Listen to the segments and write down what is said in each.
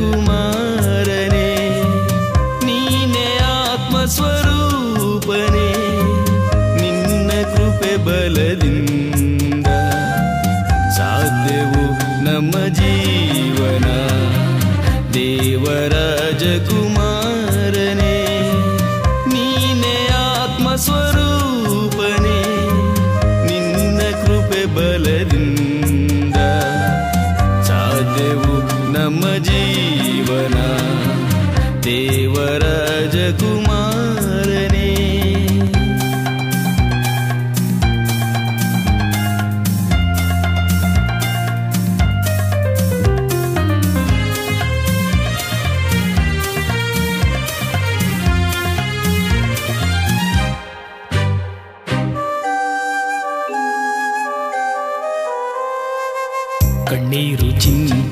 ದೇವರಾಜಕುಮಾರನೇ ನೀನೆ ಆತ್ಮಸ್ವರೂಪನೇ ನಿನ್ನ ಕೃಪೆ ಬಲದಿಂದ ಸಾಧ್ಯವು ನಮ್ಮ ಜೀವನ. ದೇವರಾಜಕುಮಾರನೇ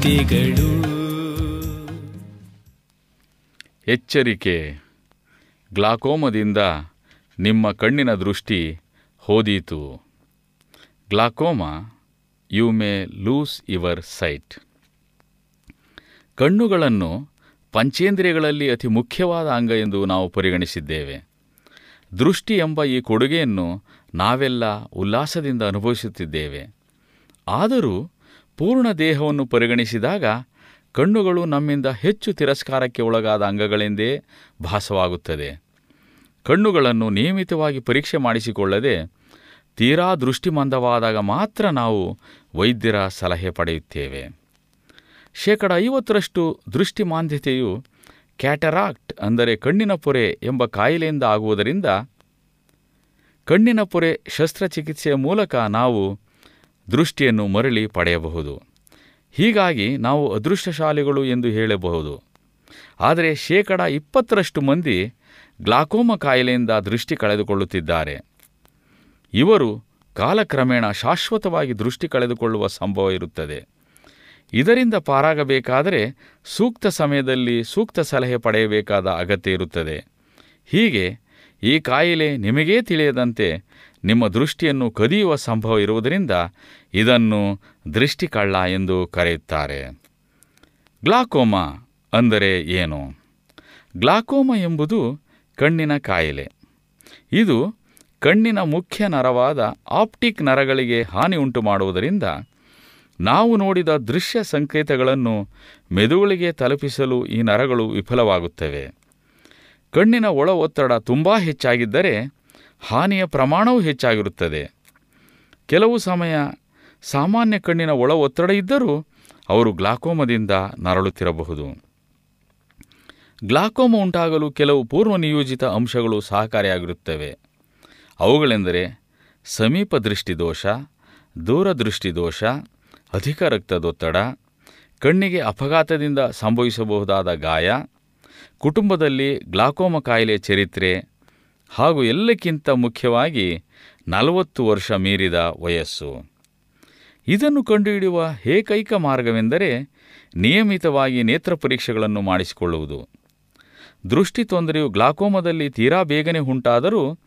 ಚಿಂತೆಗಳು ಎಚ್ಚರಿಕೆ. ಗ್ಲಾಕೋಮದಿಂದ ನಿಮ್ಮ ಕಣ್ಣಿನ ದೃಷ್ಟಿ ಹೋದೀತು. Glaucoma, you may lose your sight. ಕಣ್ಣುಗಳನ್ನು ಪಂಚೇಂದ್ರಿಯಗಳಲ್ಲಿ ಅತಿ ಮುಖ್ಯವಾದ ಅಂಗ ಎಂದು ನಾವು ಪರಿಗಣಿಸಿದ್ದೇವೆ. ದೃಷ್ಟಿ ಎಂಬ ಈ ಕೊಡುಗೆಯನ್ನು ನಾವೆಲ್ಲ ಉಲ್ಲಾಸದಿಂದ ಅನುಭವಿಸುತ್ತಿದ್ದೇವೆ. ಆದರೂ ಪೂರ್ಣ ದೇಹವನ್ನು ಪರಿಗಣಿಸಿದಾಗ ಕಣ್ಣುಗಳು ನಮ್ಮಿಂದ ಹೆಚ್ಚು ತಿರಸ್ಕಾರಕ್ಕೆ ಒಳಗಾದ ಅಂಗಗಳೆಂದೇ ಭಾಸವಾಗುತ್ತದೆ. ಕಣ್ಣುಗಳನ್ನು ನಿಯಮಿತವಾಗಿ ಪರೀಕ್ಷೆ ಮಾಡಿಸಿಕೊಳ್ಳದೆ ತೀರಾ ದೃಷ್ಟಿಮಂದವಾದಾಗ ಮಾತ್ರ ನಾವು ವೈದ್ಯರ ಸಲಹೆ ಪಡೆಯುತ್ತೇವೆ. ಶೇಕಡ ಐವತ್ತರಷ್ಟು ದೃಷ್ಟಿಮಾಂದ್ಯತೆಯು ಕ್ಯಾಟರಾಕ್ಟ್ ಅಂದರೆ ಕಣ್ಣಿನ ಪೊರೆ ಎಂಬ ಕಾಯಿಲೆಯಿಂದ ಆಗುವುದರಿಂದ ಕಣ್ಣಿನ ಪೊರೆ ಶಸ್ತ್ರಚಿಕಿತ್ಸೆಯ ಮೂಲಕ ನಾವು ದೃಷ್ಟಿಯನ್ನು ಮರಳಿ ಪಡೆಯಬಹುದು. ಹೀಗಾಗಿ ನಾವು ಅದೃಷ್ಟಶಾಲಿಗಳು ಎಂದು ಹೇಳಬಹುದು. ಆದರೆ ಶೇಕಡ ಇಪ್ಪತ್ತರಷ್ಟು ಮಂದಿ ಗ್ಲಾಕೋಮ ಕಾಯಿಲೆಯಿಂದ ದೃಷ್ಟಿ ಕಳೆದುಕೊಳ್ಳುತ್ತಿದ್ದಾರೆ. ಇವರು ಕಾಲಕ್ರಮೇಣ ಶಾಶ್ವತವಾಗಿ ದೃಷ್ಟಿ ಕಳೆದುಕೊಳ್ಳುವ ಸಂಭವ ಇರುತ್ತದೆ. ಇದರಿಂದ ಪಾರಾಗಬೇಕಾದರೆ ಸೂಕ್ತ ಸಮಯದಲ್ಲಿ ಸೂಕ್ತ ಸಲಹೆ ಪಡೆಯಬೇಕಾದ ಅಗತ್ಯ ಇರುತ್ತದೆ. ಹೀಗೆ ಈ ಕಾಯಿಲೆ ನಿಮಗೇ ತಿಳಿಯದಂತೆ ನಿಮ್ಮ ದೃಷ್ಟಿಯನ್ನು ಕದಿಯುವ ಸಂಭವ ಇರುವುದರಿಂದ ಇದನ್ನು ದೃಷ್ಟಿಕಳ್ಳ ಎಂದು ಕರೆಯುತ್ತಾರೆ. ಗ್ಲಾಕೋಮಾ ಅಂದರೆ ಏನು? ಗ್ಲಾಕೋಮಾ ಎಂಬುದು ಕಣ್ಣಿನ ಕಾಯಿಲೆ. ಇದು ಕಣ್ಣಿನ ಮುಖ್ಯ ನರವಾದ ಆಪ್ಟಿಕ್ ನರಗಳಿಗೆ ಹಾನಿ ಉಂಟು ಮಾಡುವುದರಿಂದ ನಾವು ನೋಡಿದ ದೃಶ್ಯ ಸಂಕೇತಗಳನ್ನು ಮೆದುಳಿಗೆ ತಲುಪಿಸಲು ಈ ನರಗಳು ವಿಫಲವಾಗುತ್ತವೆ. ಕಣ್ಣಿನ ಒಳ ಒತ್ತಡ ತುಂಬ ಹೆಚ್ಚಾಗಿದ್ದರೆ ಹಾನಿಯ ಪ್ರಮಾಣವೂ ಹೆಚ್ಚಾಗಿರುತ್ತದೆ. ಕೆಲವು ಸಮಯ ಸಾಮಾನ್ಯ ಕಣ್ಣಿನ ಒಳ ಒತ್ತಡ ಇದ್ದರೂ ಅವರು ಗ್ಲಾಕೋಮದಿಂದ ನರಳುತ್ತಿರಬಹುದು. ಗ್ಲಾಕೋಮ ಉಂಟಾಗಲು ಕೆಲವು ಪೂರ್ವನಿಯೋಜಿತ ಅಂಶಗಳು ಸಹಕಾರಿಯಾಗಿರುತ್ತವೆ. ಅವುಗಳೆಂದರೆ ಸಮೀಪ ದೃಷ್ಟಿದೋಷ ದೂರದೃಷ್ಟಿದೋಷ ಅಧಿಕ ರಕ್ತದೊತ್ತಡ, ಕಣ್ಣಿಗೆ ಅಪಘಾತದಿಂದ ಸಂಭವಿಸಬಹುದಾದ ಗಾಯ, ಕುಟುಂಬದಲ್ಲಿ ಗ್ಲಾಕೋಮ ಕಾಯಿಲೆ ಚರಿತ್ರೆ ಹಾಗೂ ಎಲ್ಲಕ್ಕಿಂತ ಮುಖ್ಯವಾಗಿ ನಲವತ್ತು ವರ್ಷ ಮೀರಿದ ವಯಸ್ಸು. ಇದನ್ನು ಕಂಡುಹಿಡಿಯುವ ಏಕೈಕ ಮಾರ್ಗವೆಂದರೆ ನಿಯಮಿತವಾಗಿ ನೇತ್ರ ಪರೀಕ್ಷೆಗಳನ್ನು ಮಾಡಿಸಿಕೊಳ್ಳುವುದು. ದೃಷ್ಟಿ ತೊಂದರೆಯು ಗ್ಲಾಕೋಮದಲ್ಲಿ ತೀರಾ ಬೇಗನೆ ಉಂಟಾದರೂ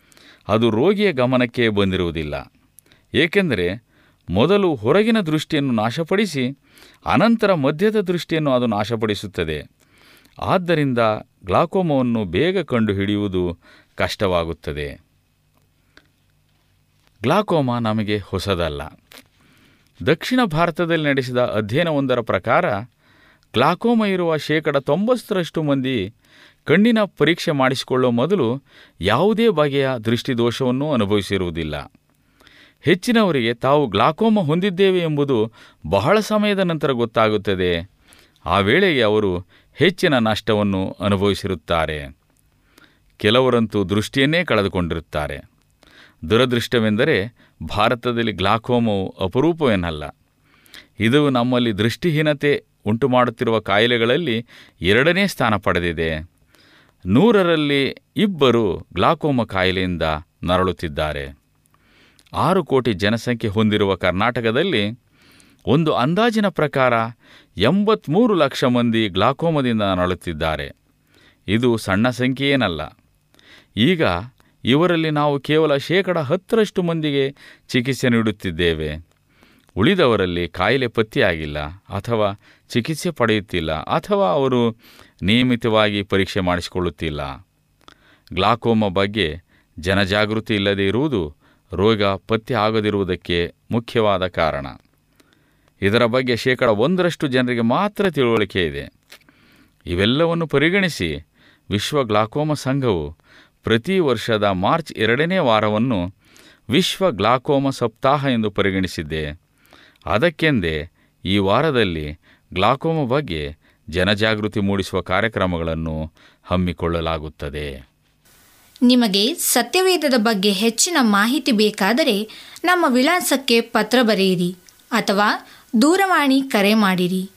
ಅದು ರೋಗಿಯ ಗಮನಕ್ಕೆ ಬಂದಿರುವುದಿಲ್ಲ. ಏಕೆಂದರೆ ಮೊದಲು ಹೊರಗಿನ ದೃಷ್ಟಿಯನ್ನು ನಾಶಪಡಿಸಿ ಅನಂತರ ಮಧ್ಯದ ದೃಷ್ಟಿಯನ್ನು ಅದು ನಾಶಪಡಿಸುತ್ತದೆ. ಆದ್ದರಿಂದ ಗ್ಲಾಕೋಮವನ್ನು ಬೇಗ ಕಂಡುಹಿಡಿಯುವುದು ಕಷ್ಟವಾಗುತ್ತದೆ. ಗ್ಲಾಕೋಮಾ ನಮಗೆ ಹೊಸದಲ್ಲ. ದಕ್ಷಿಣ ಭಾರತದಲ್ಲಿ ನಡೆಸಿದ ಅಧ್ಯಯನವೊಂದರ ಪ್ರಕಾರ, ಗ್ಲಾಕೋಮ ಇರುವ ಶೇಕಡ ತೊಂಬತ್ತರಷ್ಟು ಮಂದಿ ಕಣ್ಣಿನ ಪರೀಕ್ಷೆ ಮಾಡಿಸಿಕೊಳ್ಳುವ ಮೊದಲು ಯಾವುದೇ ಬಗೆಯ ದೃಷ್ಟಿದೋಷವನ್ನು ಅನುಭವಿಸಿರುವುದಿಲ್ಲ. ಹೆಚ್ಚಿನವರಿಗೆ ತಾವು ಗ್ಲಾಕೋಮ ಹೊಂದಿದ್ದೇವೆ ಎಂಬುದು ಬಹಳ ಸಮಯದ ನಂತರ ಗೊತ್ತಾಗುತ್ತದೆ. ಆ ವೇಳೆಗೆ ಅವರು ಹೆಚ್ಚಿನ ನಷ್ಟವನ್ನು ಅನುಭವಿಸಿರುತ್ತಾರೆ. ಕೆಲವರಂತೂ ದೃಷ್ಟಿಯನ್ನೇ ಕಳೆದುಕೊಂಡಿರುತ್ತಾರೆ. ದುರದೃಷ್ಟವೆಂದರೆ ಭಾರತದಲ್ಲಿ ಗ್ಲಾಕೋಮವು ಅಪರೂಪವೇನಲ್ಲ ಇದು ನಮ್ಮಲ್ಲಿ ದೃಷ್ಟಿಹೀನತೆ ಉಂಟುಮಾಡುತ್ತಿರುವ ಕಾಯಿಲೆಗಳಲ್ಲಿ ಎರಡನೇ ಸ್ಥಾನ ಪಡೆದಿದೆ. ನೂರರಲ್ಲಿ ಇಬ್ಬರು ಗ್ಲಾಕೋಮ ಕಾಯಿಲೆಯಿಂದ ನರಳುತ್ತಿದ್ದಾರೆ. ಆರು ಕೋಟಿ ಜನಸಂಖ್ಯೆ ಹೊಂದಿರುವ ಕರ್ನಾಟಕದಲ್ಲಿ ಒಂದು ಅಂದಾಜಿನ ಪ್ರಕಾರ ಎಂಬತ್ತ್ಮೂರು ಲಕ್ಷ ಮಂದಿ ಗ್ಲಾಕೋಮದಿಂದ ನರಳುತ್ತಿದ್ದಾರೆ. ಇದು ಸಣ್ಣ ಸಂಖ್ಯೆಯೇನಲ್ಲ. ಈಗ ಇವರಲ್ಲಿ ನಾವು ಕೇವಲ ಶೇಕಡ ಹತ್ತರಷ್ಟು ಮಂದಿಗೆ ಚಿಕಿತ್ಸೆ ನೀಡುತ್ತಿದ್ದೇವೆ. ಉಳಿದವರಲ್ಲಿ ಕಾಯಿಲೆ ಪತ್ತೆಯಾಗಿಲ್ಲ ಅಥವಾ ಚಿಕಿತ್ಸೆ ಪಡೆಯುತ್ತಿಲ್ಲ ಅಥವಾ ಅವರು ನಿಯಮಿತವಾಗಿ ಪರೀಕ್ಷೆ ಮಾಡಿಸಿಕೊಳ್ಳುತ್ತಿಲ್ಲ. ಗ್ಲಾಕೋಮ ಬಗ್ಗೆ ಜನಜಾಗೃತಿ ಇಲ್ಲದೇ ಇರುವುದು ರೋಗ ಪತ್ತೆ ಆಗದಿರುವುದಕ್ಕೆ ಮುಖ್ಯವಾದ ಕಾರಣ. ಇದರ ಬಗ್ಗೆ ಶೇಕಡ ಒಂದರಷ್ಟು ಜನರಿಗೆ ಮಾತ್ರ ತಿಳುವಳಿಕೆ ಇದೆ. ಇವೆಲ್ಲವನ್ನು ಪರಿಗಣಿಸಿ ವಿಶ್ವ ಗ್ಲಾಕೋಮ ಸಂಘವು ಪ್ರತಿ ವರ್ಷದ ಮಾರ್ಚ್ ಎರಡನೇ ವಾರವನ್ನು ವಿಶ್ವ ಗ್ಲಾಕೋಮ ಸಪ್ತಾಹ ಎಂದು ಪರಿಗಣಿಸಿದ್ದೆ. ಅದಕ್ಕೆಂದೇ ಈ ವಾರದಲ್ಲಿ ಗ್ಲಾಕೋಮ ಬಗ್ಗೆ ಜನಜಾಗೃತಿ ಮೂಡಿಸುವ ಕಾರ್ಯಕ್ರಮಗಳನ್ನು ಹಮ್ಮಿಕೊಳ್ಳಲಾಗುತ್ತದೆ. ನಿಮಗೆ ಸತ್ಯವೇದದ ಬಗ್ಗೆ ಹೆಚ್ಚಿನ ಮಾಹಿತಿ ಬೇಕಾದರೆ ನಮ್ಮ ವಿಳಾಸಕ್ಕೆ ಪತ್ರ ಬರೆಯಿರಿ ಅಥವಾ ದೂರವಾಣಿ ಕರೆ ಮಾಡಿರಿ.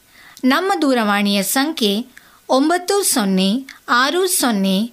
ನಮ್ಮ ದೂರವಾಣಿಯ ಸಂಖ್ಯೆ ಒಂಬತ್ತು ಸೊನ್ನೆ ಆರು ಸೊನ್ನೆ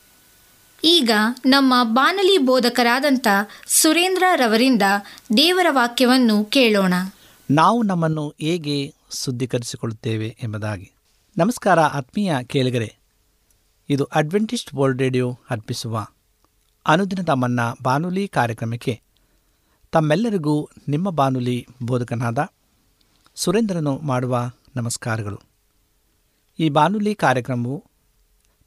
ಈಗ ನಮ್ಮ ಬಾನಲಿ ಬೋಧಕರಾದಂಥ ಸುರೇಂದ್ರ ರವರಿಂದ ದೇವರ ವಾಕ್ಯವನ್ನು ಕೇಳೋಣ. ನಾವು ನಮ್ಮನ್ನು ಹೇಗೆ ಶುದ್ಧೀಕರಿಸಿಕೊಳ್ಳುತ್ತೇವೆ ಎಂಬುದಾಗಿ. ನಮಸ್ಕಾರ ಆತ್ಮೀಯ ಕೇಳಿಗರೆ. ಇದು ಅಡ್ವೆಂಟಿಸ್ಟ್ ವರ್ಲ್ಡ್ ರೇಡಿಯೋ ಅರ್ಪಿಸುವ ಅನುದಿನದ ಮನ್ನ ಬಾನುಲಿ ಕಾರ್ಯಕ್ರಮಕ್ಕೆ ತಮ್ಮೆಲ್ಲರಿಗೂ ನಿಮ್ಮ ಬಾನುಲಿ ಬೋಧಕನಾದ ಸುರೇಂದ್ರನು ಮಾಡುವ ನಮಸ್ಕಾರಗಳು. ಈ ಬಾನುಲಿ ಕಾರ್ಯಕ್ರಮವು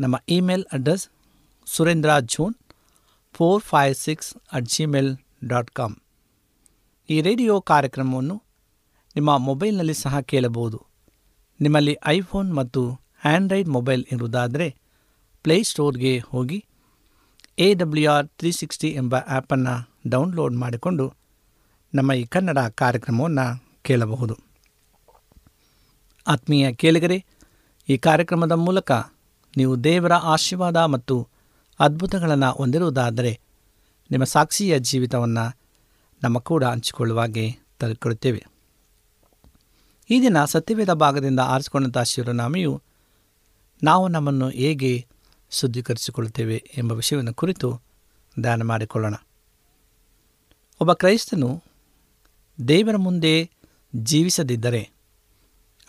ನಮ್ಮ email address Surendra June four five six at Gmail dot com. ಈ ರೇಡಿಯೋ ಕಾರ್ಯಕ್ರಮವನ್ನು ನಿಮ್ಮ ಮೊಬೈಲ್ನಲ್ಲಿ ಸಹ ಕೇಳಬಹುದು. ನಿಮ್ಮಲ್ಲಿ ಐಫೋನ್ ಮತ್ತು ಆಂಡ್ರಾಯ್ಡ್ ಮೊಬೈಲ್ ಇರುವುದಾದರೆ ಪ್ಲೇಸ್ಟೋರ್ಗೆ ಹೋಗಿ A W R three sixty ಎಂಬ ಆ್ಯಪನ್ನು ಡೌನ್ಲೋಡ್ ಮಾಡಿಕೊಂಡು ನಮ್ಮ ಈ ಕನ್ನಡ ಕಾರ್ಯಕ್ರಮವನ್ನು ಕೇಳಬಹುದು. ಆತ್ಮೀಯ ಕೇಳಿಗರೆ, ಈ ಕಾರ್ಯಕ್ರಮದ ಮೂಲಕ ನೀವು ದೇವರ ಆಶೀರ್ವಾದ ಮತ್ತು ಅದ್ಭುತಗಳನ್ನು ಹೊಂದಿರುವುದಾದರೆ ನಿಮ್ಮ ಸಾಕ್ಷಿಯ ಜೀವಿತವನ್ನು ನಮ್ಮ ಕೂಡ ಹಂಚಿಕೊಳ್ಳುವಾಗೆ ತಲುಕೊಳ್ಳುತ್ತೇವೆ ಈ ದಿನ ಸತ್ಯವೇದ ಭಾಗದಿಂದ ಆರಿಸಿಕೊಂಡಂಥ ಶಿವರನಾಮೆಯು ನಾವು ನಮ್ಮನ್ನು ಹೇಗೆ ಶುದ್ಧೀಕರಿಸಿಕೊಳ್ಳುತ್ತೇವೆ ಎಂಬ ವಿಷಯವನ್ನು ಕುರಿತು ಧ್ಯಾನ ಮಾಡಿಕೊಳ್ಳೋಣ. ಒಬ್ಬ ಕ್ರೈಸ್ತನು ದೇವರ ಮುಂದೆ ಜೀವಿಸದಿದ್ದರೆ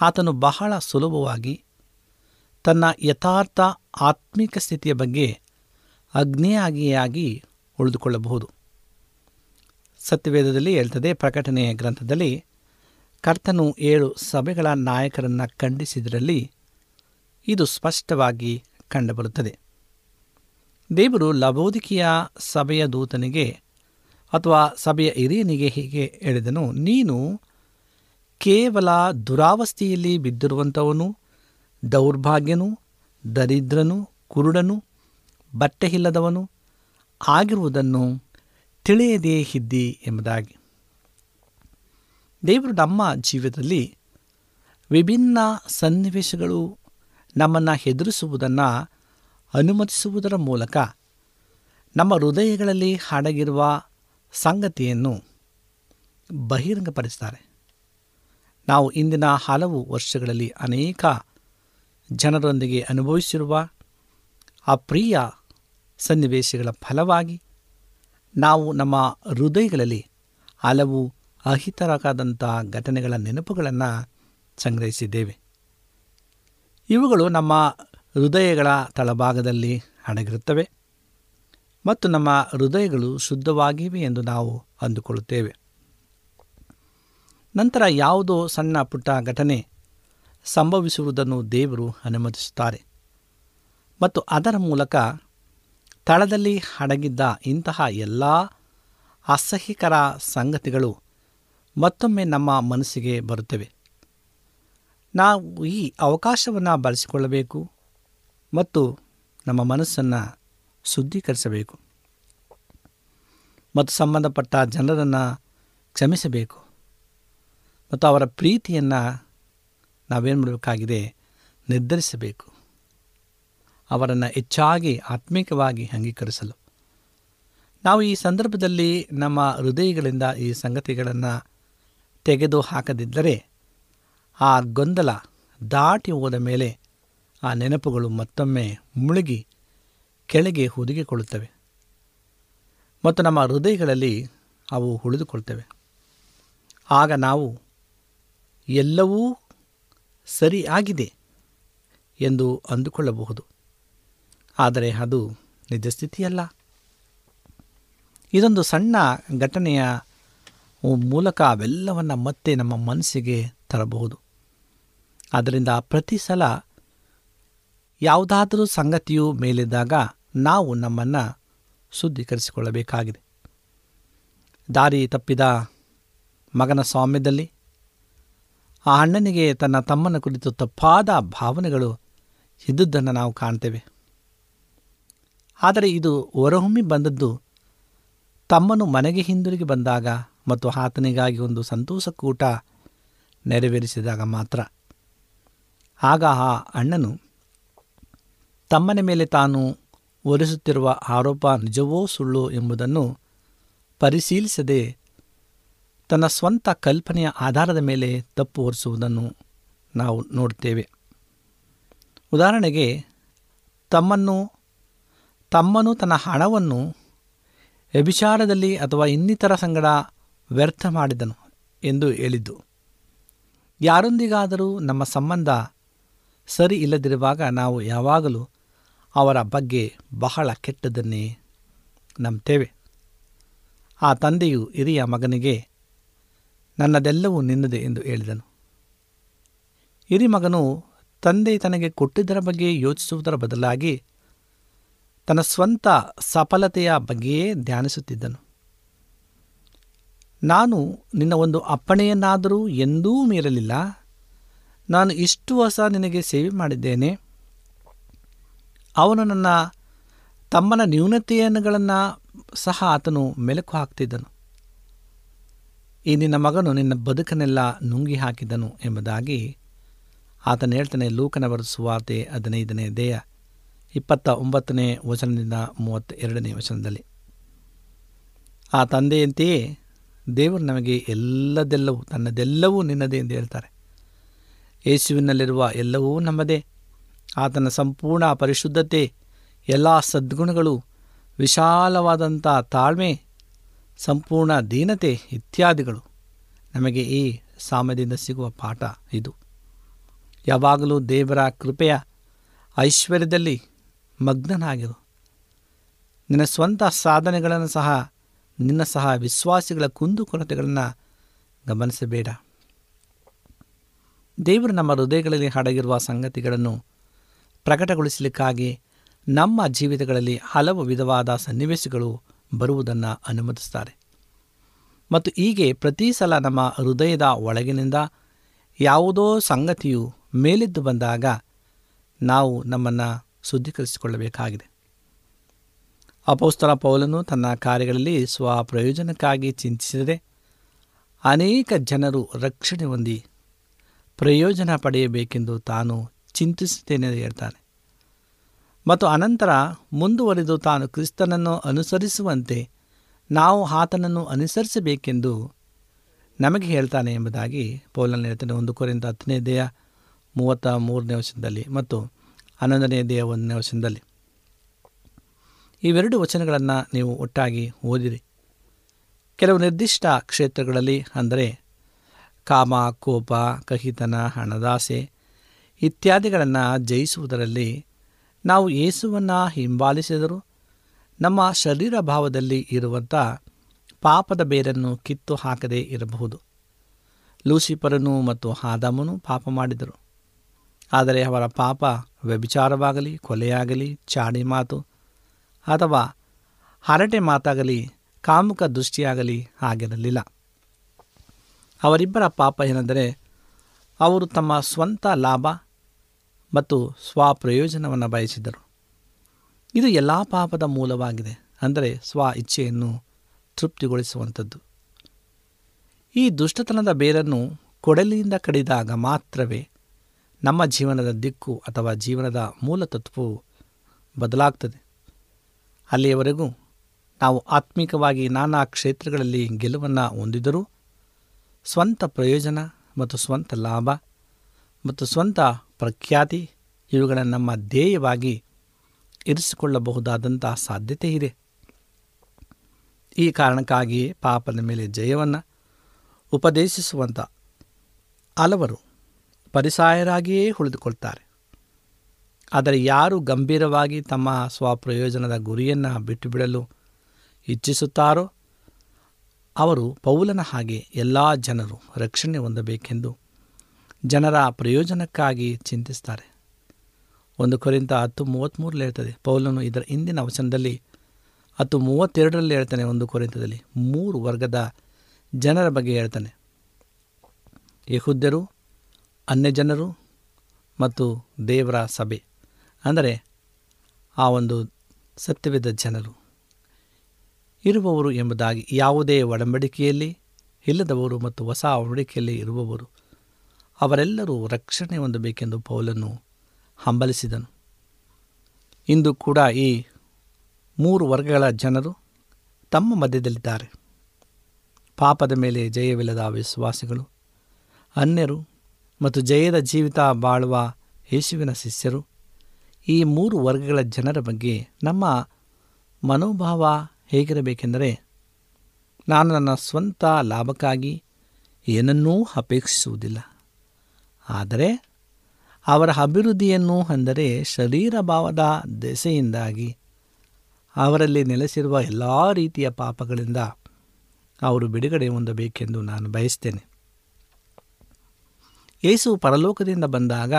ಆತನು ಬಹಳ ಸುಲಭವಾಗಿ ತನ್ನ ಯಥಾರ್ಥ ಆತ್ಮಿಕ ಸ್ಥಿತಿಯ ಬಗ್ಗೆ ಅಗ್ನಿಯಾಗಿಯಾಗಿ ಉಳಿದುಕೊಳ್ಳಬಹುದು. ಸತ್ಯವೇದದಲ್ಲಿ ಹೇಳ್ತದೆ, ಪ್ರಕಟಣೆಯ ಗ್ರಂಥದಲ್ಲಿ ಕರ್ತನು ಏಳು ಸಭೆಗಳ ನಾಯಕರನ್ನು ಖಂಡಿಸಿದರಲ್ಲಿ ಇದು ಸ್ಪಷ್ಟವಾಗಿ ಕಂಡುಬರುತ್ತದೆ. ದೇವರು ಲಬೋದಿಕೆಯ ಸಭೆಯ ದೂತನಿಗೆ ಅಥವಾ ಸಭೆಯ ಹಿರಿಯನಿಗೆ ಹೀಗೆ ಹೇಳಿದನು, ನೀನು ಕೇವಲ ದುರಾವಸ್ಥೆಯಲ್ಲಿ ಬಿದ್ದಿರುವಂಥವನು ದೌರ್ಭಾಗ್ಯನು, ದರಿದ್ರನು, ಕುರುಡನು ಬಟ್ಟೆ ಇಲ್ಲದವನು ಆಗಿರುವುದನ್ನು ತಿಳಿಯದೇ ಇದ್ದಿ ಎಂಬುದಾಗಿ. ದೇವರು ನಮ್ಮ ಜೀವಿತದಲ್ಲಿ ವಿಭಿನ್ನ ಸನ್ನಿವೇಶಗಳು ನಮ್ಮನ್ನು ಹೆದರಿಸುವುದನ್ನು ಅನುಮತಿಸುವುದರ ಮೂಲಕ ನಮ್ಮ ಹೃದಯಗಳಲ್ಲಿ ಹಾಡಗಿರುವ ಸಂಗತಿಯನ್ನು ಬಹಿರಂಗಪಡಿಸ್ತಾರೆ ನಾವು ಇಂದಿನ ಹಲವು ವರ್ಷಗಳಲ್ಲಿ ಅನೇಕ ಜನರೊಂದಿಗೆ ಅನುಭವಿಸಿರುವ ಆ ಪ್ರಿಯ ಸನ್ನಿವೇಶಗಳ ಫಲವಾಗಿ ನಾವು ನಮ್ಮ ಹೃದಯಗಳಲ್ಲಿ ಹಲವು ಅಹಿತರಕಾದಂಥ ಘಟನೆಗಳ ನೆನಪುಗಳನ್ನು ಸಂಗ್ರಹಿಸಿದ್ದೇವೆ. ಇವುಗಳು ನಮ್ಮ ಹೃದಯಗಳ ತಳಭಾಗದಲ್ಲಿ ಅಡಗಿರುತ್ತವೆ ಮತ್ತು ನಮ್ಮ ಹೃದಯಗಳು ಶುದ್ಧವಾಗಿವೆ ಎಂದು ನಾವು ಅಂದುಕೊಳ್ಳುತ್ತೇವೆ. ನಂತರ ಯಾವುದೋ ಸಣ್ಣ ಪುಟ್ಟ ಘಟನೆ ಸಂಭವಿಸುವುದನ್ನು ದೇವರು ಅನುಮತಿಸುತ್ತಾರೆ. ಮತ್ತು ಅದರ ಮೂಲಕ ತಳದಲ್ಲಿ ಅಡಗಿದ್ದ ಇಂತಹ ಎಲ್ಲ ಅಸಹ್ಯಕರ ಸಂಗತಿಗಳು ಮತ್ತೊಮ್ಮೆ ನಮ್ಮ ಮನಸ್ಸಿಗೆ ಬರುತ್ತವೆ. ನಾವು ಈ ಅವಕಾಶವನ್ನು ಬಳಸಿಕೊಳ್ಳಬೇಕು ಮತ್ತು ನಮ್ಮ ಮನಸ್ಸನ್ನು ಶುದ್ಧೀಕರಿಸಬೇಕು. ಮತ್ತು ಸಂಬಂಧಪಟ್ಟ ಜನರನ್ನು ಕ್ಷಮಿಸಬೇಕು. ಮತ್ತು ಅವರ ಪ್ರೀತಿಯನ್ನು ನಾವೇನು ಮಾಡಬೇಕಾಗಿದೆ? ನಿರ್ಧರಿಸಬೇಕು. ಅವರನ್ನು ಹೆಚ್ಚಾಗಿ ಆತ್ಮಿಕವಾಗಿ ಅಂಗೀಕರಿಸಲು. ನಾವು ಈ ಸಂದರ್ಭದಲ್ಲಿ ನಮ್ಮ ಹೃದಯಗಳಿಂದ ಈ ಸಂಗತಿಗಳನ್ನು ತೆಗೆದು ಹಾಕದಿದ್ದರೆ, ಆ ಗೊಂದಲ ದಾಟಿ ಹೋದ ಮೇಲೆ ಆ ನೆನಪುಗಳು ಮತ್ತೊಮ್ಮೆ ಮುಳುಗಿ ಕೆಳಗೆ ಹುದುಗಿಕೊಳ್ಳುತ್ತವೆ. ಮತ್ತು ನಮ್ಮ ಹೃದಯಗಳಲ್ಲಿ ಅವು ಉಳಿದುಕೊಳ್ತವೆ. ಆಗ ನಾವು ಎಲ್ಲವೂ ಸರಿಯಾಗಿದೆ ಎಂದು ಅಂದುಕೊಳ್ಳಬಹುದು. ಆದರೆ ಅದು ನಿಜ ಸ್ಥಿತಿಯಲ್ಲ ಇದೊಂದು ಸಣ್ಣ ಘಟನೆಯ ಮೂಲಕ ಅವೆಲ್ಲವನ್ನು ಮತ್ತೆ ನಮ್ಮ ಮನಸ್ಸಿಗೆ ತರಬಹುದು. ಆದ್ದರಿಂದ ಪ್ರತಿ ಸಲ ಯಾವುದಾದರೂ ಸಂಗತಿಯು ಮೇಲಿದ್ದಾಗ ನಾವು ನಮ್ಮನ್ನು ಶುದ್ಧೀಕರಿಸಿಕೊಳ್ಳಬೇಕಾಗಿದೆ. ದಾರಿ ತಪ್ಪಿದ ಮಗನ ಸ್ವಾಮ್ಯದಲ್ಲಿ ಆ ಅಣ್ಣನಿಗೆ ತನ್ನ ತಮ್ಮನ ಕುರಿತು ತಪ್ಪಾದ ಭಾವನೆಗಳು ಇದ್ದುದನ್ನು ನಾವು ಕಾಣ್ತೇವೆ. ಆದರೆ ಇದು ಹೊರಹೊಮ್ಮಿ ಬಂದದ್ದು ತಮ್ಮನು ಮನೆಗೆ ಹಿಂದಿರುಗಿ ಬಂದಾಗ ಮತ್ತು ಆತನಿಗಾಗಿ ಒಂದು ಸಂತೋಷಕೂಟ ನೆರವೇರಿಸಿದಾಗ ಮಾತ್ರ. ಆಗ ಆ ಅಣ್ಣನು ತಮ್ಮನ ಮೇಲೆ ತಾನು ಹೊರಿಸುತ್ತಿರುವ ಆರೋಪ ನಿಜವೋ ಸುಳ್ಳು ಎಂಬುದನ್ನು ಪರಿಶೀಲಿಸದೆ ತನ್ನ ಸ್ವಂತ ಕಲ್ಪನೆಯ ಆಧಾರದ ಮೇಲೆ ತಪ್ಪು ಹೊರಿಸುವುದನ್ನು ನಾವು ನೋಡ್ತೇವೆ ಉದಾಹರಣೆಗೆ, ತಮ್ಮನ್ನು, ತಮ್ಮನು ತನ್ನ ಹಣವನ್ನು ವ್ಯಭಿಚಾರದಲ್ಲಿ ಅಥವಾ ಇನ್ನಿತರ ಸಂಗಡ ವ್ಯರ್ಥ ಮಾಡಿದನು ಎಂದು ಹೇಳಿದ್ದು, ಯಾರೊಂದಿಗಾದರೂ ನಮ್ಮ ಸಂಬಂಧ ಸರಿ ಇಲ್ಲದಿರುವಾಗ ನಾವು ಯಾವಾಗಲೂ ಅವರ ಬಗ್ಗೆ ಬಹಳ ಕೆಟ್ಟದನ್ನೇ ನಂಬ್ತೇವೆ. ಆ ತಂದೆಯು ಹಿರಿಯ ಮಗನಿಗೆ ನನ್ನದೆಲ್ಲವೂ ನಿನ್ನದೆ ಎಂದು ಹೇಳಿದನು. ಹಿರಿಮಗನು ತಂದೆ ತನಗೆ ಕೊಟ್ಟಿದ್ದರ ಬಗ್ಗೆ ಯೋಚಿಸುವುದರ ಬದಲಾಗಿ ತನ್ನ ಸ್ವಂತ ಸಫಲತೆಯ ಬಗ್ಗೆಯೇ ಧ್ಯಾನಿಸುತ್ತಿದ್ದನು. ನಾನು ನಿನ್ನ ಒಂದು ಅಪ್ಪಣೆಯನ್ನಾದರೂ ಎಂದೂ ಮೀರಲಿಲ್ಲ. ನಾನು ಇಷ್ಟು ಹೊಸ ನಿನಗೆ ಸೇವೆ ಮಾಡಿದ್ದೇನೆ. ಅವನು ನನ್ನ ತಮ್ಮನ ನ್ಯೂನತೆಯನ್ನುಗಳನ್ನು ಸಹ ಆತನು ಮೆಲುಕು ಹಾಕ್ತಿದ್ದನು. ಈ ನಿನ್ನ ಮಗನು ನಿನ್ನ ಬದುಕನ್ನೆಲ್ಲ ನುಂಗಿ ಹಾಕಿದನು ಎಂಬುದಾಗಿ ಆತನ ಹೇಳ್ತಾನೆ ಲೂಕನ ಸುವಾರ್ತೆ ಹದಿನೈದನೇ ದೇಹ ಇಪ್ಪತ್ತ ಒಂಬತ್ತನೇ ವಚನದಿಂದ ಮೂವತ್ತ ಎರಡನೇ ವಚನದಲ್ಲಿ. ಆ ತಂದೆಯಂತೆಯೇ, ದೇವರು ನಮಗೆ ಎಲ್ಲದೆಲ್ಲವೂ, ತನ್ನದೆಲ್ಲವೂ ನಿನ್ನದೇ ಎಂದು ಹೇಳ್ತಾರೆ. ಯೇಸುವಿನಲ್ಲಿರುವ ಎಲ್ಲವೂ ನಮ್ಮದೇ. ಆತನ ಸಂಪೂರ್ಣ ಪರಿಶುದ್ಧತೆ, ಎಲ್ಲ ಸದ್ಗುಣಗಳು ವಿಶಾಲವಾದಂಥ ತಾಳ್ಮೆ ಸಂಪೂರ್ಣ ದೀನತೆ ಇತ್ಯಾದಿಗಳು. ನಮಗೆ ಈ ಸಾಮ್ಯದಿಂದ ಸಿಗುವ ಪಾಠ ಇದು. ಯಾವಾಗಲೂ ದೇವರ ಕೃಪೆಯ ಐಶ್ವರ್ಯದಲ್ಲಿ ಮಗ್ನನಾಗಿರು. ನಿನ್ನ ಸ್ವಂತ ಸಾಧನೆಗಳನ್ನು ಸಹ, ನಿನ್ನ ಸಹ ವಿಶ್ವಾಸಿಗಳ ಕುಂದುಕೊರತೆಗಳನ್ನು ಗಮನಿಸಬೇಡ. ದೇವರು ನಮ್ಮ ಹೃದಯಗಳಲ್ಲಿ ಹಡಗಿರುವ ಸಂಗತಿಗಳನ್ನು ಪ್ರಕಟಗೊಳಿಸಲಿಕ್ಕಾಗಿ ನಮ್ಮ ಜೀವಿತಗಳಲ್ಲಿ ಹಲವು ವಿಧವಾದ ಸನ್ನಿವೇಶಗಳು ಬರುವುದನ್ನು ಅನುಮತಿಸ್ತಾರೆ. ಮತ್ತು ಹೀಗೆ ಪ್ರತಿ ಸಲ ನಮ್ಮ ಹೃದಯದ ಒಳಗಿನಿಂದ ಯಾವುದೋ ಸಂಗತಿಯು ಮೇಲಿದ್ದು ಬಂದಾಗ ನಾವು ನಮ್ಮನ್ನು ಶುದ್ಧೀಕರಿಸಿಕೊಳ್ಳಬೇಕಾಗಿದೆ. ಅಪೋಸ್ತರ ಪೌಲನು ತನ್ನ ಕಾರ್ಯಗಳಲ್ಲಿ ಸ್ವಪ್ರಯೋಜನಕ್ಕಾಗಿ ಚಿಂತಿಸಿದರೆ ಅನೇಕ ಜನರು ರಕ್ಷಣೆ ಹೊಂದಿ ಪ್ರಯೋಜನ ಪಡೆಯಬೇಕೆಂದು ತಾನು ಚಿಂತಿಸುತ್ತೇನೆ ಹೇಳ್ತಾನೆ. ಮತ್ತು ಅನಂತರ ಮುಂದುವರೆದು ತಾನು ಕ್ರಿಸ್ತನನ್ನು ಅನುಸರಿಸುವಂತೆ ನಾವು ಆತನನ್ನು ಅನುಸರಿಸಬೇಕೆಂದು ನಮಗೆ ಹೇಳ್ತಾನೆ ಎಂಬುದಾಗಿ ಪೌಲನ ಹೇಳ್ತಾನೆ ಒಂದು ಕೊರಿಂದ ಹತ್ತನೇ ದೇಹ ಮೂವತ್ತ ಮೂರನೇ ವಚನದಲ್ಲಿ ಮತ್ತು ಹನ್ನೊಂದನೇ ದೇಹ ಒಂದನೇ ವಚನದಲ್ಲಿ. ಇವೆರಡು ವಚನಗಳನ್ನು ನೀವು ಒಟ್ಟಾಗಿ ಓದಿರಿ. ಕೆಲವು ನಿರ್ದಿಷ್ಟ ಕ್ಷೇತ್ರಗಳಲ್ಲಿ ಅಂದರೆ ಕಾಮ, ಕೋಪ, ಕಹಿತನ, ಹಣದಾಸೆ ಇತ್ಯಾದಿಗಳನ್ನು ಜಯಿಸುವುದರಲ್ಲಿ ನಾವು ಯೇಸುವನ್ನು ಹಿಂಬಾಲಿಸಿದರು ನಮ್ಮ ಶರೀರ ಭಾವದಲ್ಲಿ ಇರುವಂಥ ಪಾಪದ ಬೇರನ್ನು ಕಿತ್ತು ಹಾಕದೇ ಇರಬಹುದು. ಲೂಸಿಫರನು ಮತ್ತು ಹಾದಾಮನು ಪಾಪ ಮಾಡಿದರು. ಆದರೆ ಅವರ ಪಾಪ ವ್ಯಭಿಚಾರವಾಗಲಿ, ಕೊಲೆಯಾಗಲಿ, ಚಾಡಿ ಮಾತು ಅಥವಾ ಹರಟೆ ಮಾತಾಗಲಿ, ಕಾಮುಕ ದೃಷ್ಟಿಯಾಗಲಿ ಆಗಿರಲಿಲ್ಲ. ಅವರಿಬ್ಬರ ಪಾಪ ಏನೆಂದರೆ, ಅವರು ತಮ್ಮ ಸ್ವಂತ ಲಾಭ ಮತ್ತು ಸ್ವಪ್ರಯೋಜನವನ್ನು ಬಯಸಿದರು. ಇದು ಎಲ್ಲ ಪಾಪದ ಮೂಲವಾಗಿದೆ, ಅಂದರೆ ಸ್ವ ಇಚ್ಛೆಯನ್ನು ತೃಪ್ತಿಗೊಳಿಸುವಂಥದ್ದು. ಈ ದುಷ್ಟತನದ ಬೇರನ್ನು ಕೊಡಲಿಯಿಂದ ಕಡಿದಾಗ ಮಾತ್ರವೇ ನಮ್ಮ ಜೀವನದ ದಿಕ್ಕು ಅಥವಾ ಜೀವನದ ಮೂಲತತ್ವವು ಬದಲಾಗ್ತದೆ. ಅಲ್ಲಿಯವರೆಗೂ ನಾವು ಆತ್ಮಿಕವಾಗಿ ನಾನಾ ಕ್ಷೇತ್ರಗಳಲ್ಲಿ ಗೆಲುವನ್ನು ಹೊಂದಿದರೂ ಸ್ವಂತ ಪ್ರಯೋಜನ ಮತ್ತು ಸ್ವಂತ ಲಾಭ ಮತ್ತು ಸ್ವಂತ ಪ್ರಖ್ಯಾತಿ ಇವುಗಳನ್ನು ನಮ್ಮ ಧ್ಯೇಯವಾಗಿ ಇರಿಸಿಕೊಳ್ಳಬಹುದಾದಂಥ ಸಾಧ್ಯತೆ ಇದೆ ಈ ಕಾರಣಕ್ಕಾಗಿಯೇ ಪಾಪದ ಮೇಲೆ ಜಯವನ್ನು ಉಪದೇಶಿಸುವಂಥ ಹಲವರು ಪರಿಸಾಯರಾಗಿಯೇ ಉಳಿದುಕೊಳ್ತಾರೆ. ಆದರೆ ಯಾರು ಗಂಭೀರವಾಗಿ ತಮ್ಮ ಸ್ವಪ್ರಯೋಜನದ ಗುರಿಯನ್ನು ಬಿಟ್ಟುಬಿಡಲು ಇಚ್ಛಿಸುತ್ತಾರೋ ಅವರು ಪೌಲನ ಹಾಗೆ ಎಲ್ಲ ಜನರು ರಕ್ಷಣೆ ಹೊಂದಬೇಕೆಂದು ಜನರ ಪ್ರಯೋಜನಕ್ಕಾಗಿ ಚಿಂತಿಸ್ತಾರೆ. ಒಂದು ಕೊರಿಂದ ಹತ್ತು ಮೂವತ್ತ್ಮೂರಲ್ಲಿ ಹೇಳ್ತದೆ, ಪೌಲನು ಇದರ ಹಿಂದಿನ ವಚನದಲ್ಲಿ ಹತ್ತು ಮೂವತ್ತೆರಡರಲ್ಲಿ ಹೇಳ್ತಾನೆ ಒಂದು ಕೊರಿಂತದಲ್ಲಿ, ಮೂರು ವರ್ಗದ ಜನರ ಬಗ್ಗೆ ಹೇಳ್ತಾನೆ. ಯಹುದ್ಯರು, ಅನ್ಯಜನರು ಮತ್ತು ದೇವರ ಸಭೆ. ಅಂದರೆ ಆ ಒಂದು ಸತ್ಯವಿದ್ದ ಜನರು. ಇರುವವರು ಎಂಬುದಾಗಿ ಯಾವುದೇ ಒಡಂಬಡಿಕೆಯಲ್ಲಿ, ಇಲ್ಲದವರು ಮತ್ತು ಹೊಸ ಒಡಂಬಡಿಕೆಯಲ್ಲಿ ಇರುವವರು ಅವರೆಲ್ಲರೂ ರಕ್ಷಣೆ ಹೊಂದಬೇಕೆಂದು ಪೌಲನ್ನು ಹಂಬಲಿಸಿದನು. ಇಂದು ಕೂಡ ಈ ಮೂರು ವರ್ಗಗಳ ಜನರು ತಮ್ಮ ಮಧ್ಯದಲ್ಲಿದ್ದಾರೆ. ಪಾಪದ ಮೇಲೆ ಜಯವಿಲ್ಲದ ವಿಶ್ವಾಸಿಗಳು, ಅನ್ಯರು ಮತ್ತು ಜಯದ ಜೀವಿತ ಬಾಳುವ ಯೇಸುವಿನ ಶಿಷ್ಯರು, ಈ ಮೂರು ವರ್ಗಗಳ ಜನರ ಬಗ್ಗೆ ನಮ್ಮ ಮನೋಭಾವ ಹೇಗಿರಬೇಕೆಂದರೆ, ನಾನು ನನ್ನ ಸ್ವಂತ ಲಾಭಕ್ಕಾಗಿ ಏನನ್ನೂ ಅಪೇಕ್ಷಿಸುವುದಿಲ್ಲ. ಆದರೆ ಅವರ ಅಭಿವೃದ್ಧಿಯನ್ನು ಅಂದರೆ ಶರೀರ ಭಾವದ ದೆಸೆಯಿಂದಾಗಿ ಅವರಲ್ಲಿ ನೆಲೆಸಿರುವ ಎಲ್ಲ ರೀತಿಯ ಪಾಪಗಳಿಂದ ಅವರು ಬಿಡುಗಡೆ ಹೊಂದಬೇಕೆಂದು ನಾನು ಬಯಸ್ತೇನೆ. ಯೇಸು ಪರಲೋಕದಿಂದ ಬಂದಾಗ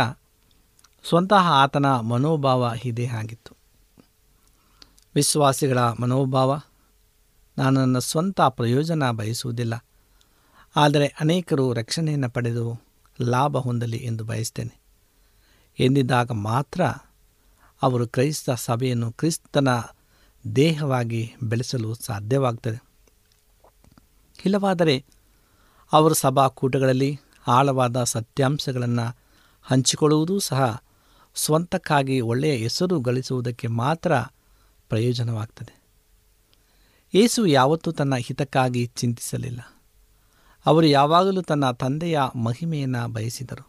ಸ್ವತಃ ಆತನ ಮನೋಭಾವ ಇದೇ ಆಗಿತ್ತು. ವಿಶ್ವಾಸಿಗಳ ಮನೋಭಾವ ನಾನು ನನ್ನ ಸ್ವಂತ ಪ್ರಯೋಜನ ಬಯಸುವುದಿಲ್ಲ. ಆದರೆ ಅನೇಕರು ರಕ್ಷಣೆಯನ್ನು ಪಡೆದು ಲಾಭ ಹೊಂದಲಿ ಎಂದು ಬಯಸ್ತೇನೆ. ಎಂದಿದ್ದಾಗ ಮಾತ್ರ ಅವರು ಕ್ರೈಸ್ತ ಸಭೆಯನ್ನು ಕ್ರಿಸ್ತನ ದೇಹವಾಗಿ ಬೆಳೆಸಲು ಸಾಧ್ಯವಾಗ್ತದೆ. ಇಲ್ಲವಾದರೆ ಅವರು ಸಭಾಕೂಟಗಳಲ್ಲಿ ಆಳವಾದ ಸತ್ಯಾಂಶಗಳನ್ನು ಹಂಚಿಕೊಳ್ಳುವುದೂ ಸಹ ಸ್ವಂತಕ್ಕಾಗಿ ಒಳ್ಳೆಯ ಹೆಸರು ಗಳಿಸುವುದಕ್ಕೆ ಮಾತ್ರ ಪ್ರಯೋಜನವಾಗ್ತದೆ. ಯೇಸು ಯಾವತ್ತೂ ತನ್ನ ಹಿತಕ್ಕಾಗಿ ಚಿಂತಿಸಲಿಲ್ಲ. ಅವರು ಯಾವಾಗಲೂ ತನ್ನ ತಂದೆಯ ಮಹಿಮೆಯನ್ನು ಬಯಸಿದರು.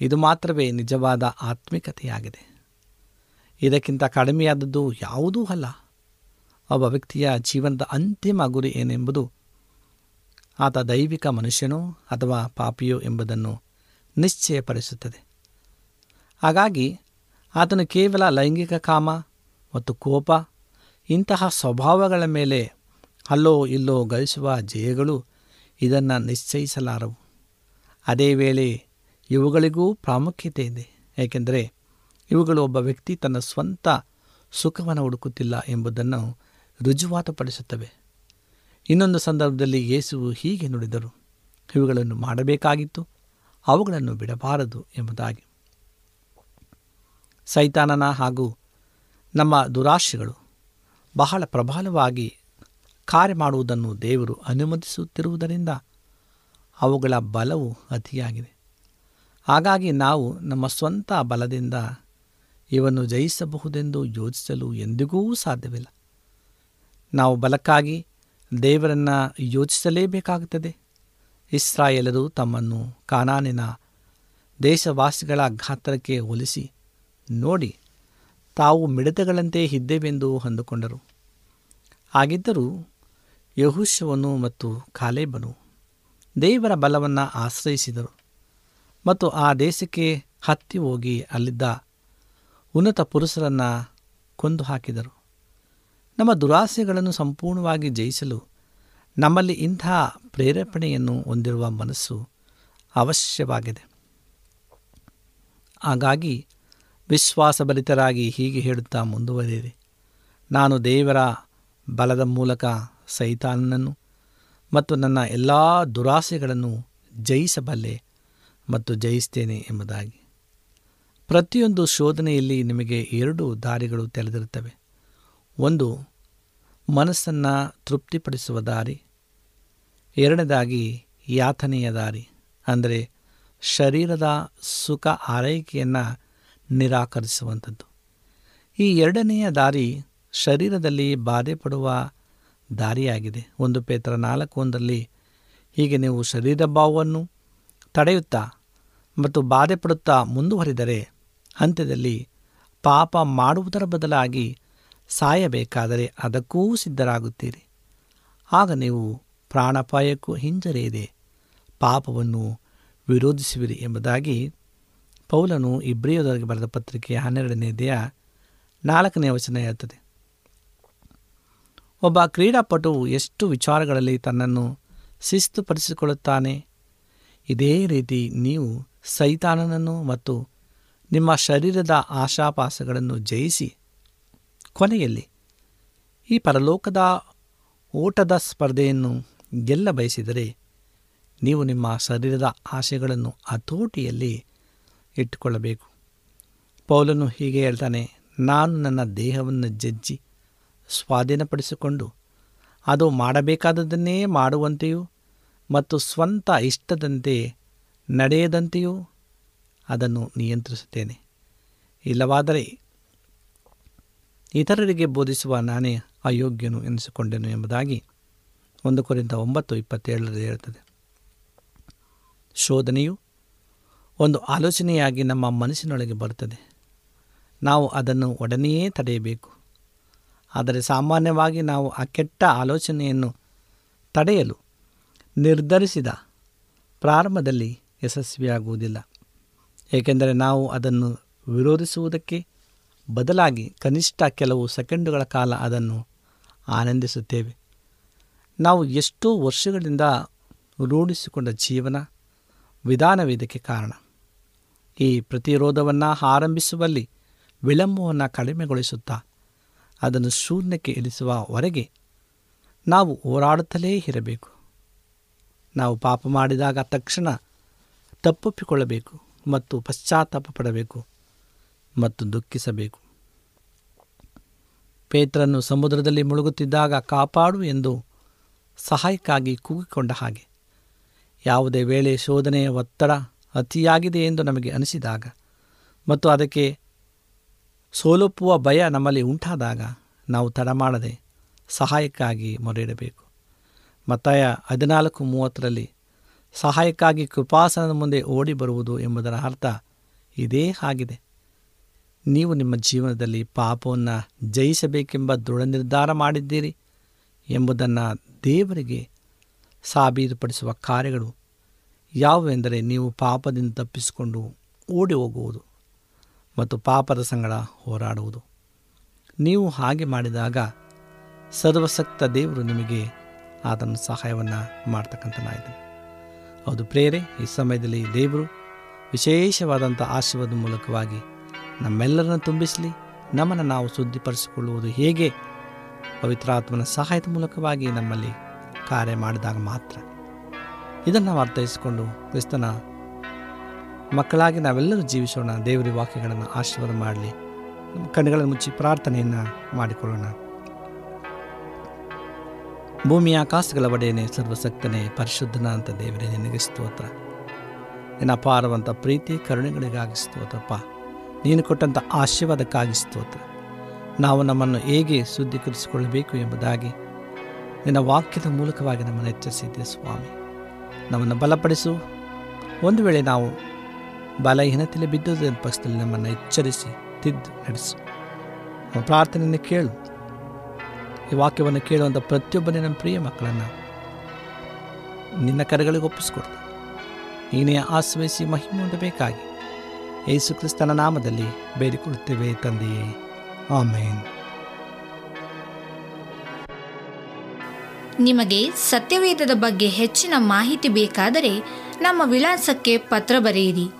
ಇದು ಮಾತ್ರವೇ ನಿಜವಾದ ಆತ್ಮಿಕತೆಯಾಗಿದೆ. ಇದಕ್ಕಿಂತ ಕಡಿಮೆಯಾದದ್ದು ಯಾವುದೂ ಅಲ್ಲ. ಒಬ್ಬ ವ್ಯಕ್ತಿಯ ಜೀವನದ ಅಂತಿಮ ಗುರಿ ಏನೆಂಬುದು ಆತ ದೈವಿಕ ಮನುಷ್ಯನೋ ಅಥವಾ ಪಾಪಿಯೋ ಎಂಬುದನ್ನು ನಿಶ್ಚಯಪಡಿಸುತ್ತದೆ. ಹಾಗಾಗಿ ಆತನು ಕೇವಲ ಲೈಂಗಿಕ ಕಾಮ ಮತ್ತು ಕೋಪ ಇಂತಹ ಸ್ವಭಾವಗಳ ಮೇಲೆ ಅಲ್ಲೋ ಇಲ್ಲೋ ಗಳಿಸುವ ಜಯಗಳು ಇದನ್ನು ನಿಶ್ಚಯಿಸಲಾರವು. ಅದೇ ವೇಳೆ ಇವುಗಳಿಗೂ ಪ್ರಾಮುಖ್ಯತೆ ಇದೆ. ಏಕೆಂದರೆ ಇವುಗಳು ಒಬ್ಬ ವ್ಯಕ್ತಿ ತನ್ನ ಸ್ವಂತ ಸುಖವನ್ನು ಹುಡುಕುತ್ತಿಲ್ಲ ಎಂಬುದನ್ನು ರುಜುವಾತುಪಡಿಸುತ್ತವೆ. ಇನ್ನೊಂದು ಸಂದರ್ಭದಲ್ಲಿ ಯೇಸುವು ಹೀಗೆ ನುಡಿದರು. ಇವುಗಳನ್ನು ಮಾಡಬೇಕಾಗಿತ್ತು, ಅವುಗಳನ್ನು ಬಿಡಬಾರದು ಎಂಬುದಾಗಿ. ಸೈತಾನನ ಹಾಗೂ ನಮ್ಮ ದುರಾಶೆಗಳು ಬಹಳ ಪ್ರಬಲವಾಗಿ ಕಾರ್ಯ ಮಾಡುವುದನ್ನು ದೇವರು ಅನುಮತಿಸುತ್ತಿರುವುದರಿಂದ ಅವುಗಳ ಬಲವು ಅತಿಯಾಗಿದೆ. ಹಾಗಾಗಿ ನಾವು ನಮ್ಮ ಸ್ವಂತ ಬಲದಿಂದ ಇವನ್ನು ಜಯಿಸಬಹುದೆಂದು ಯೋಚಿಸಲು ಎಂದಿಗೂ ಸಾಧ್ಯವಿಲ್ಲ. ನಾವು ಬಲಕ್ಕಾಗಿ ದೇವರನ್ನು ಯೋಚಿಸಲೇಬೇಕಾಗುತ್ತದೆ. ಇಸ್ರಾಯೇಲರು ತಮ್ಮನ್ನು ಕಾನಾನಿನ ದೇಶವಾಸಿಗಳ ಗಾತ್ರಕ್ಕೆ ಹೋಲಿಸಿ ನೋಡಿ, ತಾವು ಮಿಡತೆಗಳಂತೆ ಇದ್ದೇವೆಂದು ಅಂದುಕೊಂಡರು. ಹಾಗಿದ್ದರೂ ಯಹುಶವನು ಮತ್ತು ಖಾಲೇಬನು ದೇವರ ಬಲವನ್ನು ಆಶ್ರಯಿಸಿದರು. ಮತ್ತು ಆ ದೇಶಕ್ಕೆ ಹತ್ತಿ ಹೋಗಿ ಅಲ್ಲಿದ್ದ ಉನ್ನತ ಪುರುಷರನ್ನು ಕೊಂದು ಹಾಕಿದರು. ನಮ್ಮ ದುರಾಸೆಗಳನ್ನು ಸಂಪೂರ್ಣವಾಗಿ ಜಯಿಸಲು ನಮ್ಮಲ್ಲಿ ಇಂಥ ಪ್ರೇರೇಪಣೆಯನ್ನು ಹೊಂದಿರುವ ಮನಸ್ಸು ಅವಶ್ಯವಾಗಿದೆ. ಹಾಗಾಗಿ ವಿಶ್ವಾಸಭರಿತರಾಗಿ ಹೀಗೆ ಹೇಳುತ್ತಾ ಮುಂದುವರಿಯಿರಿ ನಾನು ದೇವರ ಬಲದ ಮೂಲಕ ಸೈತಾನನನ್ನು ಮತ್ತು ನನ್ನ ಎಲ್ಲ ದುರಾಸೆಗಳನ್ನು ಜಯಿಸಬಲ್ಲೆ ಮತ್ತು ಜಯಿಸ್ತೇನೆ ಎಂಬುದಾಗಿ. ಪ್ರತಿಯೊಂದು ಶೋಧನೆಯಲ್ಲಿ ನಿಮಗೆ ಎರಡು ದಾರಿಗಳು ತೆರೆದಿರುತ್ತವೆ. ಒಂದು, ಮನಸ್ಸನ್ನು ತೃಪ್ತಿಪಡಿಸುವ ದಾರಿ. ಎರಡನೇದಾಗಿ, ಯಾತನೆಯ ದಾರಿ, ಅಂದರೆ ಶರೀರದ ಸುಖ ಆರೈಕೆಯನ್ನು ನಿರಾಕರಿಸುವಂಥದ್ದು. ಈ ಎರಡನೆಯ ದಾರಿ ಶರೀರದಲ್ಲಿ ಬಾಧೆ ಪಡುವ ದಾರಿಯಾಗಿದೆ. ಒಂದು ಪೇತ್ರ ನಾಲ್ಕು ಒಂದರಲ್ಲಿ, ಹೀಗೆ ನೀವು ಶರೀರ ಭಾವವನ್ನು ತಡೆಯುತ್ತಾ ಮತ್ತು ಬಾಧೆ ಪಡುತ್ತಾ ಮುಂದುವರಿದರೆ, ಅಂತ್ಯದಲ್ಲಿ ಪಾಪ ಮಾಡುವುದರ ಬದಲಾಗಿ ಸಾಯಬೇಕಾದರೆ ಅದಕ್ಕೂ ಸಿದ್ಧರಾಗುತ್ತೀರಿ. ಆಗ ನೀವು ಪ್ರಾಣಾಪಾಯಕ್ಕೂ ಹಿಂಜರಿಯದೆ ಪಾಪವನ್ನು ವಿರೋಧಿಸುವಿರಿ ಎಂಬುದಾಗಿ ಪೌಲನು ಇಬ್ರಿಯೋದರಿಗೆ ಬರೆದ ಪತ್ರಿಕೆ ಹನ್ನೆರಡನೇದೆಯ ನಾಲ್ಕನೇ ವಚನ ಹೇಳ್ತದೆ. ಒಬ್ಬ ಕ್ರೀಡಾಪಟು ಎಷ್ಟು ವಿಚಾರಗಳಲ್ಲಿ ತನ್ನನ್ನು ಶಿಸ್ತುಪಡಿಸಿಕೊಳ್ಳುತ್ತಾನೆ? ಇದೇ ರೀತಿ ನೀವು ಸೈತಾನನನ್ನು ಮತ್ತು ನಿಮ್ಮ ಶರೀರದ ಆಶಾಪಾಸಗಳನ್ನು ಜಯಿಸಿ ಕೊನೆಯಲ್ಲಿ ಈ ಪರಲೋಕದ ಓಟದ ಸ್ಪರ್ಧೆಯನ್ನು ಗೆಲ್ಲ ಬಯಸಿದರೆ ನೀವು ನಿಮ್ಮ ಶರೀರದ ಆಶೆಗಳನ್ನು ಹತೋಟಿಯಲ್ಲಿ ಇಟ್ಟುಕೊಳ್ಳಬೇಕು. ಪೌಲನು ಹೀಗೆ ಹೇಳ್ತಾನೆ, ನಾನು ನನ್ನ ದೇಹವನ್ನು ಜಜ್ಜಿ ಸ್ವಾಧೀನಪಡಿಸಿಕೊಂಡು ಅದು ಮಾಡಬೇಕಾದದನ್ನೇ ಮಾಡುವಂತೆಯೂ ಮತ್ತು ಸ್ವಂತ ಇಷ್ಟದಂತೆ ನಡೆಯದಂತೆಯೂ ಅದನ್ನು ನಿಯಂತ್ರಿಸುತ್ತೇನೆ. ಇಲ್ಲವಾದರೆ ಇತರರಿಗೆ ಬೋಧಿಸುವ ನಾನೇ ಅಯೋಗ್ಯನು ಎನಿಸಿಕೊಂಡೆನು ಎಂಬುದಾಗಿ ಒಂದು ಕುರಿತ ಒಂಬತ್ತು ಇಪ್ಪತ್ತೇಳರಲ್ಲಿ ಹೇಳುತ್ತದೆ. ಶೋಧನೆಯು ಒಂದು ಆಲೋಚನೆಯಾಗಿ ನಮ್ಮ ಮನಸ್ಸಿನೊಳಗೆ ಬರುತ್ತದೆ. ನಾವು ಅದನ್ನು ಒಡನೆಯೇ ತಡೆಯಬೇಕು. ಆದರೆ ಸಾಮಾನ್ಯವಾಗಿ ನಾವು ಆ ಕೆಟ್ಟ ಆಲೋಚನೆಯನ್ನು ತಡೆಯಲು ನಿರ್ಧರಿಸಿದ ಪ್ರಾರಂಭದಲ್ಲಿ ಯಶಸ್ವಿಯಾಗುವುದಿಲ್ಲ. ಏಕೆಂದರೆ ನಾವು ಅದನ್ನು ವಿರೋಧಿಸುವುದಕ್ಕೆ ಬದಲಾಗಿ ಕನಿಷ್ಠ ಕೆಲವು ಸೆಕೆಂಡುಗಳ ಕಾಲ ಅದನ್ನು ಆನಂದಿಸುತ್ತೇವೆ. ನಾವು ಎಷ್ಟೋ ವರ್ಷಗಳಿಂದ ರೂಢಿಸಿಕೊಂಡ ಜೀವನ ವಿಧಾನವೇ ಇದಕ್ಕೆ ಕಾರಣ. ಈ ಪ್ರತಿರೋಧವನ್ನು ಆರಂಭಿಸುವಲ್ಲಿ ವಿಳಂಬವನ್ನು ಕಡಿಮೆಗೊಳಿಸುತ್ತಾ ಅದನ್ನು ಶೂನ್ಯಕ್ಕೆ ಇಳಿಸುವವರೆಗೆ ನಾವು ಹೋರಾಡುತ್ತಲೇ ಇರಬೇಕು. ನಾವು ಪಾಪ ಮಾಡಿದಾಗ ತಕ್ಷಣ ತಪ್ಪೊಪ್ಪಿಕೊಳ್ಳಬೇಕು ಮತ್ತು ಪಶ್ಚಾತ್ತಾಪ ಪಡಬೇಕು ಮತ್ತು ದುಃಖಿಸಬೇಕು. ಪೇತ್ರನ್ನು ಸಮುದ್ರದಲ್ಲಿ ಮುಳುಗುತ್ತಿದ್ದಾಗ ಕಾಪಾಡು ಎಂದು ಸಹಾಯಕ್ಕಾಗಿ ಕೂಗಿಕೊಂಡ ಹಾಗೆ. ಯಾವುದೇ ವೇಳೆ ಶೋಧನೆಯ ಒತ್ತಡ ಅತಿಯಾಗಿದೆ ಎಂದು ನಮಗೆ ಅನಿಸಿದಾಗ ಮತ್ತು ಅದಕ್ಕೆ ಸೋಲೊಪ್ಪುವ ಭಯ ನಮ್ಮಲ್ಲಿ ಉಂಟಾದಾಗ ನಾವು ತಡ ಮಾಡದೆ ಸಹಾಯಕ್ಕಾಗಿ ಮೊರೆಯಿಡಬೇಕು. ಮತ್ತಾಯ ಹದಿನಾಲ್ಕು ಮೂವತ್ತರಲ್ಲಿ ಸಹಾಯಕ್ಕಾಗಿ ಕೃಪಾಸನದ ಮುಂದೆ ಓಡಿ ಬರುವುದು ಎಂಬುದರ ಅರ್ಥ ಇದೇ ಆಗಿದೆ. ನೀವು ನಿಮ್ಮ ಜೀವನದಲ್ಲಿ ಪಾಪವನ್ನು ಜಯಿಸಬೇಕೆಂಬ ದೃಢ ನಿರ್ಧಾರ ಮಾಡಿದ್ದೀರಿ ಎಂಬುದನ್ನು ದೇವರಿಗೆ ಸಾಬೀತುಪಡಿಸುವ ಕಾರ್ಯಗಳು ಯಾವುವೆಂದರೆ ನೀವು ಪಾಪದಿಂದ ತಪ್ಪಿಸಿಕೊಂಡು ಓಡಿ ಹೋಗುವುದು. ಮತ್ತು ಪಾಪದ ಸಂಗಡ ಹೋರಾಡುವುದು. ನೀವು ಹಾಗೆ ಮಾಡಿದಾಗ ಸರ್ವಸಕ್ತ ದೇವರು ನಿಮಗೆ ಆತನ ಸಹಾಯವನ್ನು ಮಾಡ್ತಕ್ಕಂಥನಾಯಿತು ಹೌದು ಪ್ರೇರೆ ಈ ಸಮಯದಲ್ಲಿ ದೇವರು ವಿಶೇಷವಾದಂಥ ಆಶೀರ್ವಾದ ಮೂಲಕವಾಗಿ ನಮ್ಮೆಲ್ಲರನ್ನು ತುಂಬಿಸಲಿ, ನಮ್ಮನ್ನು ನಾವು ಶುದ್ಧಿಪಡಿಸಿಕೊಳ್ಳುವುದು ಹೇಗೆ? ಪವಿತ್ರಾತ್ಮನ ಸಹಾಯದ ಮೂಲಕವಾಗಿ ನಮ್ಮಲ್ಲಿ ಕಾರ್ಯ ಮಾಡಿದಾಗ ಮಾತ್ರ. ಇದನ್ನು ನಾವು ಅರ್ಥೈಸಿಕೊಂಡು ಕ್ರಿಸ್ತನ ಮಕ್ಕಳಾಗಿ ನಾವೆಲ್ಲರೂ ಜೀವಿಸೋಣ. ದೇವರ ವಾಕ್ಯಗಳನ್ನು ಆಶೀರ್ವಾದ ಮಾಡಲಿ. ಕಣ್ಣುಗಳನ್ನು ಮುಚ್ಚಿ ಪ್ರಾರ್ಥನೆಯನ್ನು ಮಾಡಿಕೊಳ್ಳೋಣ. ಭೂಮಿಯ ಆಕಾಶಗಳ ಒಡೆಯನೇ ಸರ್ವಸಕ್ತನೇ ಪರಿಶುದ್ಧನ ಅಂತ ದೇವರೇ, ನಿನಗೆ ಸ್ತೋತ್ರ. ನಿನ್ನ ಅಪಾರವಂಥ ಪ್ರೀತಿ, ಕರುಣೆಗಳಿಗಾಗಿ ಸ್ತೋತ್ರಪ್ಪ. ನೀನು ಕೊಟ್ಟಂಥ ಆಶೀರ್ವಾದಕ್ಕಾಗಿ ಸ್ತೋತ್ರ. ನಾವು ನಮ್ಮನ್ನು ಹೇಗೆ ಶುದ್ಧೀಕರಿಸಿಕೊಳ್ಳಬೇಕು ಎಂಬುದಾಗಿ ನಿನ್ನ ವಾಕ್ಯದ ಮೂಲಕವಾಗಿ ನಮ್ಮನ್ನು ಎಚ್ಚರಿಸಿದ್ದೆ ಸ್ವಾಮಿ. ನಮ್ಮನ್ನು ಬಲಪಡಿಸು. ಒಂದು ವೇಳೆ ನಾವು ಬಲಹೀನತೆಯಲ್ಲಿ ಬಿದ್ದುದರ ಪಕ್ಷದಲ್ಲಿ ನಮ್ಮನ್ನು ಎಚ್ಚರಿಸಿ, ತಿದ್ದು, ನಡೆಸು. ನಮ್ಮ ಪ್ರಾರ್ಥನೆಯನ್ನು ಕೇಳು. ಈ ವಾಕ್ಯವನ್ನು ಕೇಳುವಂಥ ಪ್ರತಿಯೊಬ್ಬನೇ ನಮ್ಮ ಪ್ರಿಯ ಮಕ್ಕಳನ್ನು ನಿನ್ನ ಕರೆಗಳಿಗೆ ಒಪ್ಪಿಸಿಕೊಡ್ತಾ. ನೀನೇ ಆಶ್ರಯಿಸಿ ಮಹಿಮೆ ಹೊಂದಬೇಕಾಗಿ. ಯೇಸು ಕ್ರಿಸ್ತನ ನಾಮದಲ್ಲಿ ಬೇಡಿಕೊಳ್ಳುತ್ತೇವೆ ತಂದೆಯೇ. ಆಮೇನ್. ನಿಮಗೆ ಸತ್ಯವೇದದ ಬಗ್ಗೆ ಹೆಚ್ಚಿನ ಮಾಹಿತಿ ಬೇಕಾದರೆ ನಮ್ಮ ವಿಳಾಸಕ್ಕೆ ಪತ್ರ ಬರೆಯಿರಿ.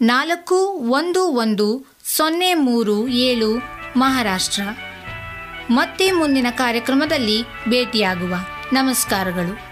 ನಾಲ್ಕು ಒಂದು ಒಂದು ಸೊನ್ನೆ ಮೂರು ಏಳು ಮಹಾರಾಷ್ಟ್ರ. ಮತ್ತೆ ಮುಂದಿನ ಕಾರ್ಯಕ್ರಮದಲ್ಲಿ ಭೇಟಿಯಾಗುವ. ನಮಸ್ಕಾರಗಳು.